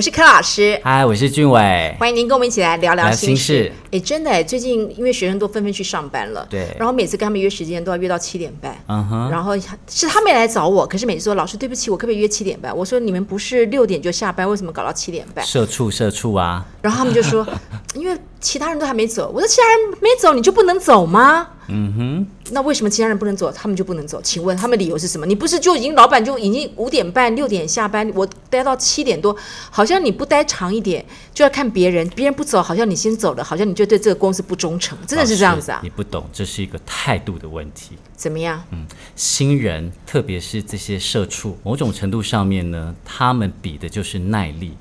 我是柯老师，嗨，我是俊伟，欢迎您跟我们一起来聊聊心事。哎，真的，最近因为学生都纷纷去上班了，对，然后每次跟他们约时间都要约到七点半，嗯哼，然后是他们来找我，可是每次说老师对不起，我可不可以约七点半？我说你们不是六点就下班，为什么搞到七点半？社畜，社畜啊！然后他们就说，因为其他人都还没走，我说其他人没走，你就不能走吗？嗯哼，那为什么其他人不能走，他们就不能走？请问他们理由是什么？你不是就已经老板就已经五点半六点下班，我待到七点多，好像你不待长一点就要看别人，别人不走，好像你先走了，好像你就对这个公司不忠诚，真的是这样子啊？你不懂，这是一个态度的问题。怎么样？嗯，新人，特别是这些社畜，某种程度上面呢，他们比的就是耐力，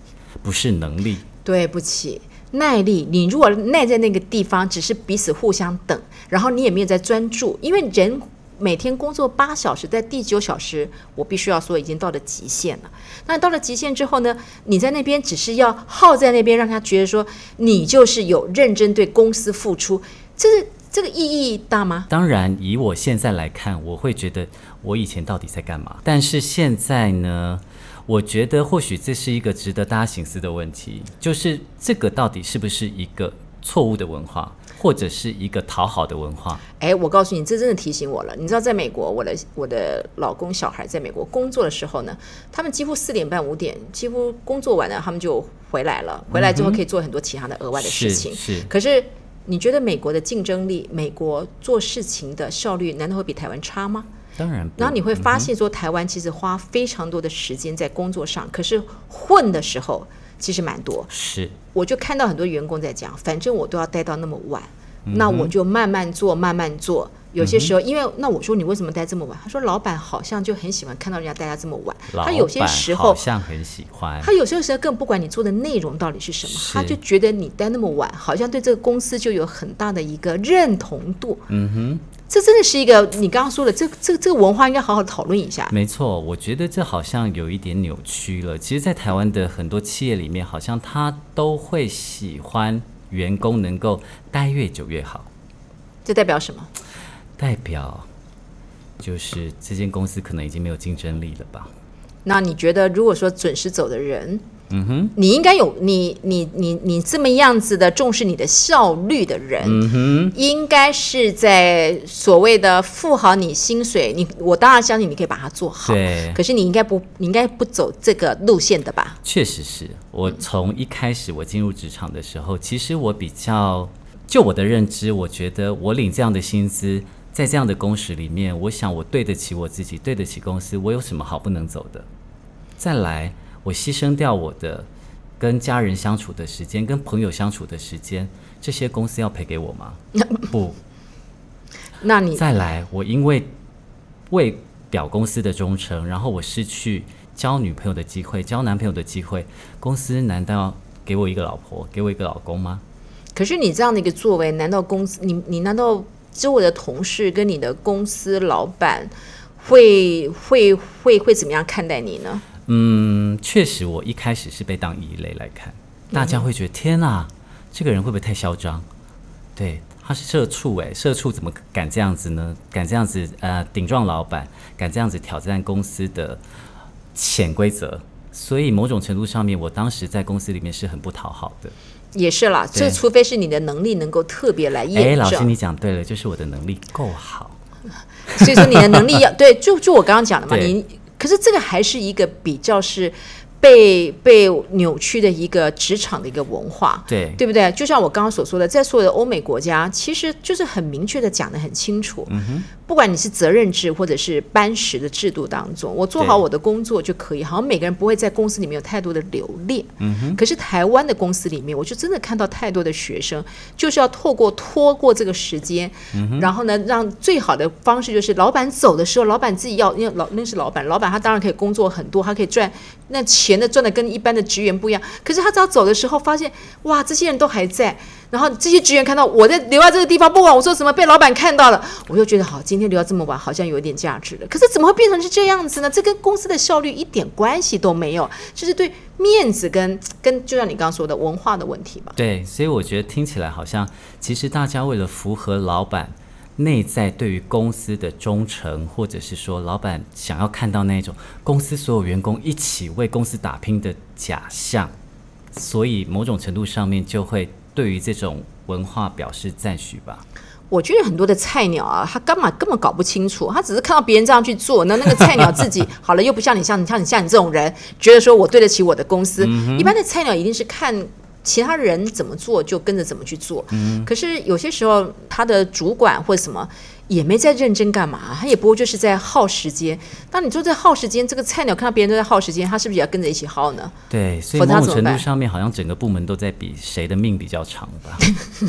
不是能力。对不起。耐力，你如果耐在那个地方，只是彼此互相等，然后你也没有在专注，因为人每天工作八小时，在第九小时，我必须要说已经到了极限了。那到了极限之后呢，你在那边只是要耗在那边，让他觉得说你就是有认真对公司付出，这是这个意义大吗？当然，以我现在来看，我会觉得我以前到底在干嘛？但是现在呢？我觉得或许这是一个值得大家醒思的问题，就是这个到底是不是一个错误的文化，或者是一个讨好的文化？哎，我告诉你，这真的提醒我了。你知道，在美国，我的我的老公小孩在美国工作的时候呢，他们几乎四点半五点几乎工作完了，他们就回来了。回来之后可以做很多其他的额外的事情。嗯、是，是。可是你觉得美国的竞争力，美国做事情的效率，难道会比台湾差吗？当然，然后你会发现说，台湾其实花非常多的时间在工作上，可是混的时候其实蛮多。是，我就看到很多员工在讲，反正我都要待到那么晚，那我就慢慢做，慢慢做。有些时候，因为那我说你为什么待这么晚？他说老板好像就很喜欢看到人家待到这么晚。他有些时候好像很喜欢。他有些时候更不管你做的内容到底是什么，他就觉得你待那么晚，好像对这个公司就有很大的一个认同度。嗯哼。这真的是一个你刚刚说的，这这这个文化应该好好讨论一下。没错，我觉得这好像有一点扭曲了。其实，在台湾的很多企业里面，好像他都会喜欢员工能够待越久越好。这代表什么？代表就是这间公司可能已经没有竞争力了吧？那你觉得，如果说准时走的人？嗯哼，你应该有你你你你这么样子的重视你的效率的人，嗯哼，应该是在所谓的付好你薪水，你我当然相信你可以把它做好，对。可是你应该不，你应该不走这个路线的吧？确实是我从一开始我进入职场的时候，其实我比较就我的认知，我觉得我领这样的薪资，在这样的工时里面，我想我对得起我自己，对得起公司，我有什么好不能走的？再来。我牺牲掉我的跟家人相处的时间，跟朋友相处的时间，这些公司要赔给我吗？不。那你再来，我因为为表公司的忠诚，然后我失去交女朋友的机会，交男朋友的机会，公司难道要给我一个老婆，给我一个老公吗？可是你这样的一个作为，难道公司你你难道周围的同事跟你的公司老板会会会会怎么样看待你呢？嗯，确实，我一开始是被当异类来看，大家会觉得、嗯、天哪，这个人会不会太嚣张？对，他是社畜哎，社畜怎么敢这样子呢？敢这样子呃顶撞老板，敢这样子挑战公司的潜规则？所以某种程度上面，我当时在公司里面是很不讨好的。也是啦，这除非是你的能力能够特别来验证。哎，老师你讲对了，就是我的能力够好。所以说你的能力要对，就就我刚刚讲的嘛，你。可是这个还是一个比较是被被扭曲的一个职场的一个文化，对对不对？就像我刚刚所说的，在所有的欧美国家，其实就是很明确的讲的很清楚。嗯哼。不管你是责任制或者是班时的制度当中，我做好我的工作就可以。好像每个人不会在公司里面有太多的留恋。嗯哼。可是台湾的公司里面，我就真的看到太多的学生，就是要透过拖过这个时间，嗯，然后呢，让最好的方式就是老板走的时候，老板自己要，因为老那是老板，老板他当然可以工作很多，他可以赚那钱的赚的跟一般的职员不一样。可是他只要走的时候，发现哇，这些人都还在。然后这些职员看到我在留在这个地方，不管我说什么被老板看到了，我就觉得好，今天留到这么晚，好像有一点价值了。可是怎么会变成是这样子呢？这跟公司的效率一点关系都没有，就是对面子跟跟就像你刚刚说的文化的问题吧。对，所以我觉得听起来好像，其实大家为了符合老板内在对于公司的忠诚，或者是说老板想要看到那种公司所有员工一起为公司打拼的假象。所以某种程度上面就会对于这种文化表示赞许吧。我觉得很多的菜鸟啊，他干嘛根本搞不清楚，他只是看到别人这样去做，那那个菜鸟自己 好了，又不像你像你像你像你这种人，觉得说我对得起我的公司。嗯、一般的菜鸟一定是看其他人怎么做就跟着怎么去做。嗯、可是有些时候他的主管或什么。也没在认真干嘛，他也不过就是在耗时间。当你说在耗时间，这个菜鸟看到别人都在耗时间，他是不是也要跟着一起耗呢？对，所以某种程度上面，好像整个部门都在比谁的命比较长吧，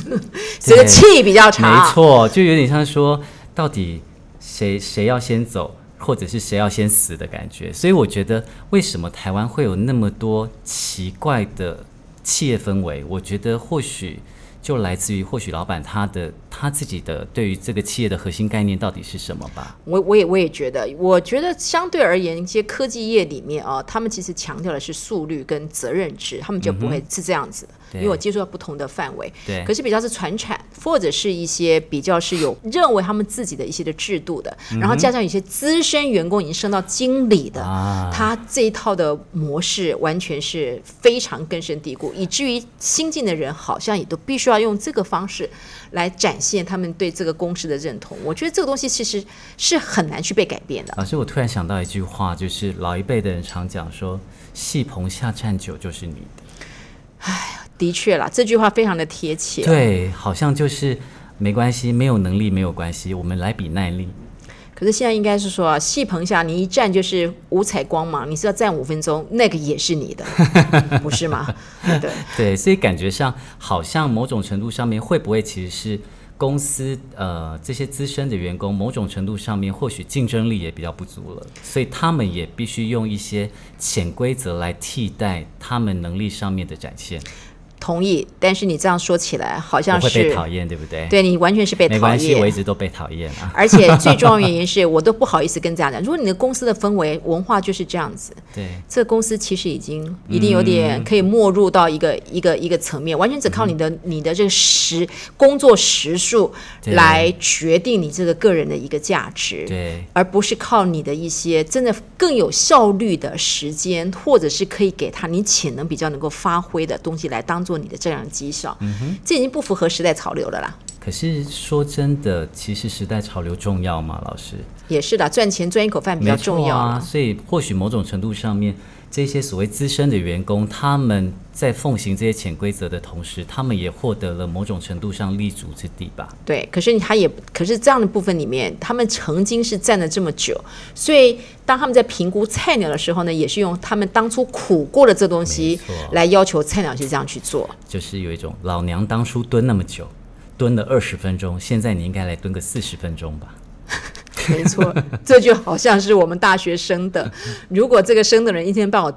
谁的气比较长。没错，就有点像说，到底谁谁要先走，或者是谁要先死的感觉。所以我觉得，为什么台湾会有那么多奇怪的企业氛围？我觉得或许。就来自于或许老板他的他自己的对于这个企业的核心概念到底是什么吧？我我也我也觉得，我觉得相对而言，一些科技业里面啊，他们其实强调的是速率跟责任制，他们就不会是这样子的。嗯、因为我接触到不同的范围，对，可是比较是传产或者是一些比较是有认为他们自己的一些的制度的，嗯、然后加上有些资深员工已经升到经理的，啊、他这一套的模式完全是非常根深蒂固，以至于新进的人好像也都必须。要用这个方式来展现他们对这个公司的认同，我觉得这个东西其实是很难去被改变的。老师，我突然想到一句话，就是老一辈的人常讲说：“戏棚下站久就是你的。”哎，的确啦，这句话非常的贴切。对，好像就是没关系，没有能力没有关系，我们来比耐力。可是现在应该是说啊，戏棚下你一站就是五彩光芒，你是要站五分钟，那个也是你的，不是吗？对 对，所以感觉上好像某种程度上面会不会其实是公司呃这些资深的员工某种程度上面或许竞争力也比较不足了，所以他们也必须用一些潜规则来替代他们能力上面的展现。同意，但是你这样说起来，好像是会被讨厌，对不对？对，你完全是被讨厌。没关系，我一直都被讨厌啊。而且最重要的原因是我都不好意思跟这样讲。如果你的公司的氛围文化就是这样子，对，这个公司其实已经一定有点可以没入到一个、嗯、一个一个层面，完全只靠你的、嗯、你的这个时工作时数来决定你这个个人的一个价值，对，而不是靠你的一些真的更有效率的时间，或者是可以给他你潜能比较能够发挥的东西来当做。做你的这样绩效，嗯哼，这已经不符合时代潮流了啦。可是说真的，其实时代潮流重要吗？老师也是的，赚钱赚一口饭比较重要啊。所以或许某种程度上面，这些所谓资深的员工，他们在奉行这些潜规则的同时，他们也获得了某种程度上立足之地吧。对，可是他也，可是这样的部分里面，他们曾经是站了这么久，所以。当他们在评估菜鸟的时候呢，也是用他们当初苦过的这东西来要求菜鸟去这样去做。就是有一种老娘当初蹲那么久，蹲了二十分钟，现在你应该来蹲个四十分钟吧？没错，这就好像是我们大学生的，如果这个生的人一天到晚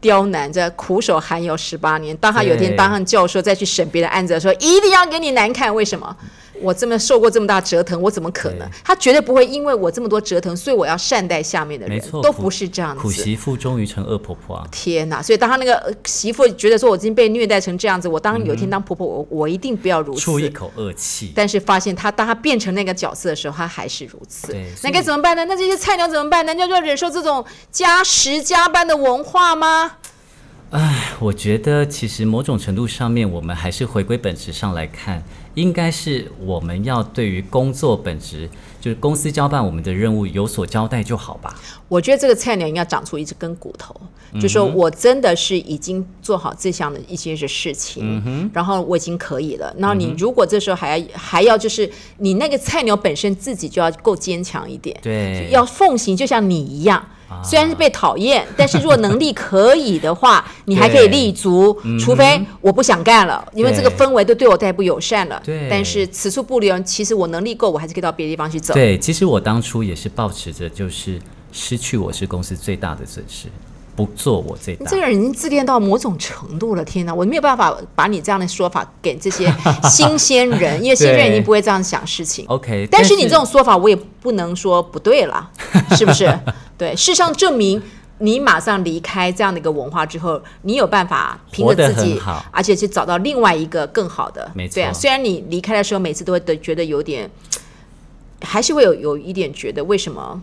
刁难着，苦守寒窑十八年，当他有一天当上教授再去审别的案子的时候，一定要给你难看，为什么？我这么受过这么大折腾，我怎么可能？他绝对不会因为我这么多折腾，所以我要善待下面的人，都不是这样子。苦媳妇终于成恶婆婆啊！天哪！所以当他那个媳妇觉得说，我已经被虐待成这样子，我当有一天当婆婆，我我一定不要如此。出一口恶气。但是发现他当他变成那个角色的时候，他还是如此。那该怎么办呢？那这些菜鸟怎么办？难道就要忍受这种加时加班的文化吗？唉，我觉得其实某种程度上面，我们还是回归本质上来看，应该是我们要对于工作本质，就是公司交办我们的任务有所交代就好吧。我觉得这个菜鸟应该长出一根骨头，就说我真的是已经做好这项的一些事情，嗯、然后我已经可以了。然后你如果这时候还要、嗯、还要就是你那个菜鸟本身自己就要够坚强一点，对，要奉行，就像你一样。虽然是被讨厌，但是如果能力可以的话，你还可以立足。除非我不想干了，因为这个氛围都对我太不友善了。对，但是此处不留，其实我能力够，我还是可以到别的地方去走。对，其实我当初也是保持着，就是失去我是公司最大的损失，不做我最大。你这个人已经自恋到某种程度了，天哪！我没有办法把你这样的说法给这些新鲜人，因为新鲜人已经不会这样想事情。OK，但是你这种说法，我也不能说不对了，是不是？对，事实上证明，你马上离开这样的一个文化之后，你有办法凭着自己，而且去找到另外一个更好的。没错。对啊，虽然你离开的时候，每次都会觉得有点，还是会有有一点觉得为什么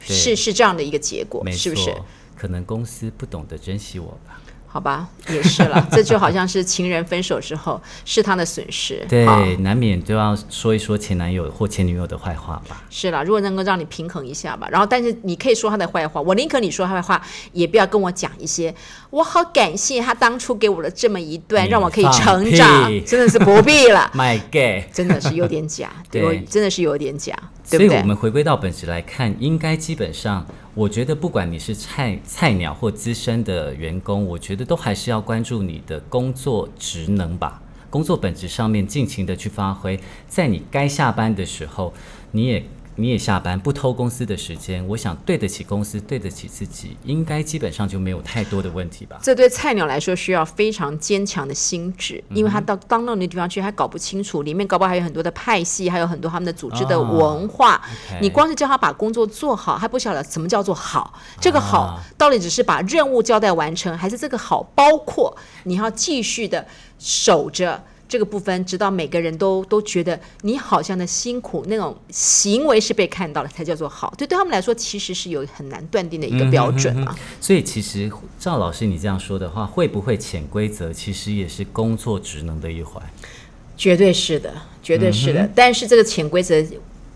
是是这样的一个结果，是不是？可能公司不懂得珍惜我吧。好吧，也是了，这就好像是情人分手之后是他的损失，对，好。难免都要说一说前男友或前女友的坏话吧。是了，如果能够让你平衡一下吧，然后但是你可以说他的坏话，我宁可你说他的坏话，也不要跟我讲一些我好感谢他当初给我的这么一段，让我可以成长，真的是不必了。My God，真的是有点假，对，真的是有点假，对对？所以我们回归到本质来看，应该基本上。我觉得不管你是菜菜鸟或资深的员工，我觉得都还是要关注你的工作职能吧，工作本质上面尽情的去发挥，在你该下班的时候，你也。你也下班不偷公司的时间，我想对得起公司，对得起自己，应该基本上就没有太多的问题吧。这对菜鸟来说需要非常坚强的心智，因为他到当到那地方去，还搞不清楚里面搞不好还有很多的派系，还有很多他们的组织的文化。哦 okay、你光是叫他把工作做好，还不晓得什么叫做好。这个好到底只是把任务交代完成，还是这个好包括你要继续的守着？这个部分，直到每个人都都觉得你好像的辛苦那种行为是被看到了，才叫做好。对，对他们来说，其实是有很难断定的一个标准嘛、啊。所以，其实赵老师你这样说的话，会不会潜规则其实也是工作职能的一环？绝对是的，绝对是的。嗯、但是这个潜规则，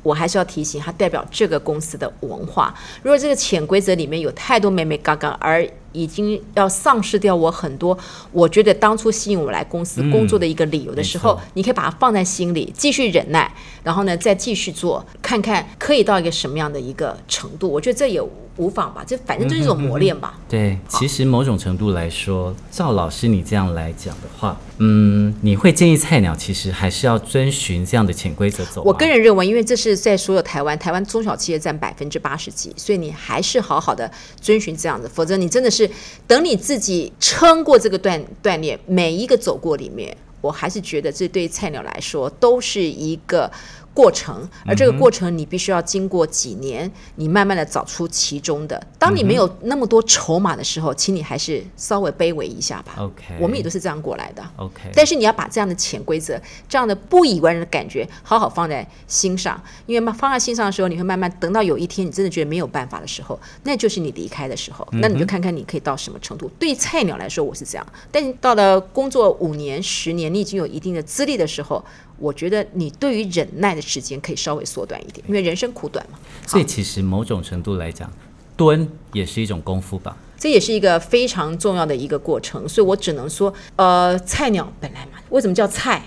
我还是要提醒，它代表这个公司的文化。如果这个潜规则里面有太多美美嘎嘎，而已经要丧失掉我很多，我觉得当初吸引我来公司工作的一个理由的时候，你可以把它放在心里，继续忍耐，然后呢，再继续做，看看可以到一个什么样的一个程度。我觉得这也无妨吧，这反正就是一种磨练吧。嗯、对，其实某种程度来说，赵老师你这样来讲的话，嗯，你会建议菜鸟其实还是要遵循这样的潜规则走。我个人认为，因为这是在所有台湾，台湾中小企业占百分之八十几，所以你还是好好的遵循这样子，否则你真的是。等你自己撑过这个锻锻炼，每一个走过里面，我还是觉得这对菜鸟来说都是一个。过程，而这个过程你必须要经过几年，你慢慢的找出其中的。当你没有那么多筹码的时候，请你还是稍微卑微一下吧。OK，我们也都是这样过来的。OK，但是你要把这样的潜规则、这样的不以为然的感觉，好好放在心上。因为放在心上的时候，你会慢慢等到有一天你真的觉得没有办法的时候，那就是你离开的时候。那你就看看你可以到什么程度。对菜鸟来说，我是这样。但是到了工作五年、十年，你已经有一定的资历的时候。我觉得你对于忍耐的时间可以稍微缩短一点，因为人生苦短嘛。所以其实某种程度来讲，蹲也是一种功夫吧。这也是一个非常重要的一个过程。所以我只能说，呃，菜鸟本来嘛，为什么叫菜？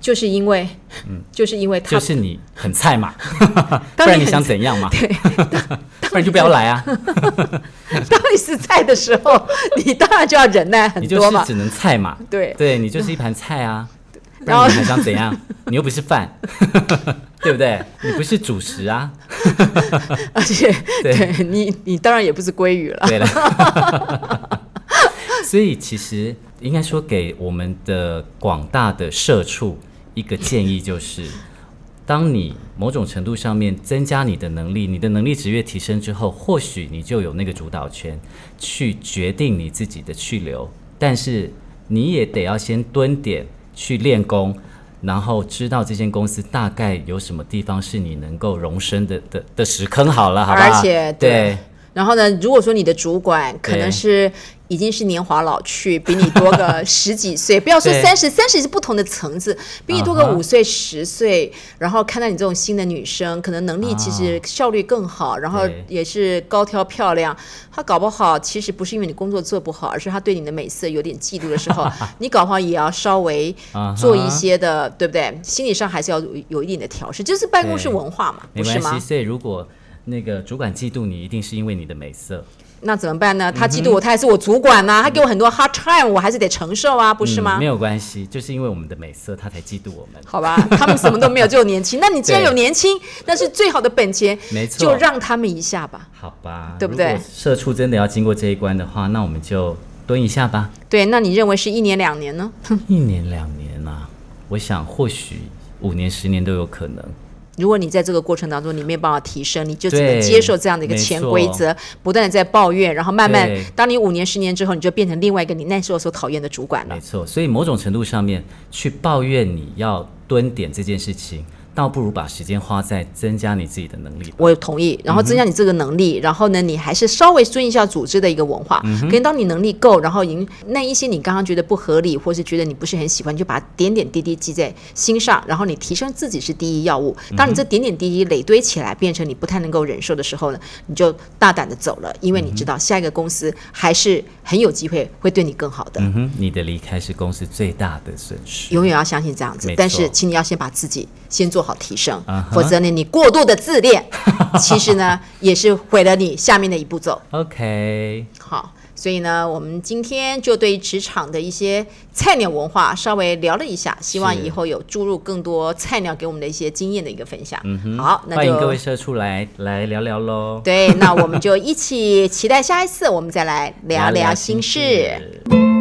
就是因为，嗯，就是因为他就是你很菜嘛，不然你想怎样嘛？对，不然就不要来啊。当你 是菜的时候，你当然就要忍耐很多嘛。你就是只能菜嘛。对，对你就是一盘菜啊。然后你还想怎样？你又不是饭，对不对？你不是主食啊。而且，对，对你，你当然也不是鲑鱼了。对了。所以，其实应该说，给我们的广大的社畜一个建议，就是：当你某种程度上面增加你的能力，你的能力值越提升之后，或许你就有那个主导权去决定你自己的去留。但是，你也得要先蹲点。去练功，然后知道这间公司大概有什么地方是你能够容身的的的石坑，好了，好吧？而且对，对，然后呢，如果说你的主管可能是。已经是年华老去，比你多个 十几岁，不要说三十，三十是不同的层次，比你多个五岁、十岁，然后看到你这种新的女生，可能能力其实效率更好，然后也是高挑漂亮，他搞不好其实不是因为你工作做不好，而是他对你的美色有点嫉妒的时候，你搞不好也要稍微做一些的，对不对？心理上还是要有有一定的调试，这是办公室文化嘛，不是吗？所以如果那个主管嫉妒你，一定是因为你的美色。那怎么办呢？他嫉妒我，他还是我主管呐、啊，他给我很多 hard time，我还是得承受啊，不是吗？嗯、没有关系，就是因为我们的美色，他才嫉妒我们。好吧，他们什么都没有，就有年轻。那你既然有年轻，那是最好的本钱，没错，就让他们一下吧。好吧，对不对？社畜真的要经过这一关的话，那我们就蹲一下吧。对，那你认为是一年两年呢？一年两年啊，我想或许五年、十年都有可能。如果你在这个过程当中你没有办法提升，你就只能接受这样的一个潜规则，不断的在抱怨，然后慢慢，当你五年、十年之后，你就变成另外一个你那时候所讨厌的主管了。没错，所以某种程度上面去抱怨你要蹲点这件事情，倒不如把时间花在增加你自己的能力。我同意，然后增加你这个能力，嗯、然后呢，你还是稍微顺应一下组织的一个文化。嗯，可能当你能力够，然后赢那一些你刚刚觉得不合理，或是觉得你不是很喜欢，你就把点点滴滴记在心上，然后你提升自己是第一要务。当你这点点滴滴累堆起来，变成你不太能够忍受的时候呢，你就大胆的走了，因为你知道下一个公司还是很有机会会对你更好的。嗯哼，你的离开是公司最大的损失。永远要相信这样子，但是请你要先把自己先做好提升，嗯、否则呢，你过度的自恋，其实呢也是毁了你下面的一步骤。OK，好。所以呢，我们今天就对职场的一些菜鸟文化稍微聊了一下，希望以后有注入更多菜鸟给我们的一些经验的一个分享。嗯，好，那就欢迎各位社畜来来聊聊喽。对，那我们就一起期待下一次，我们再来聊聊心事。聊聊心事。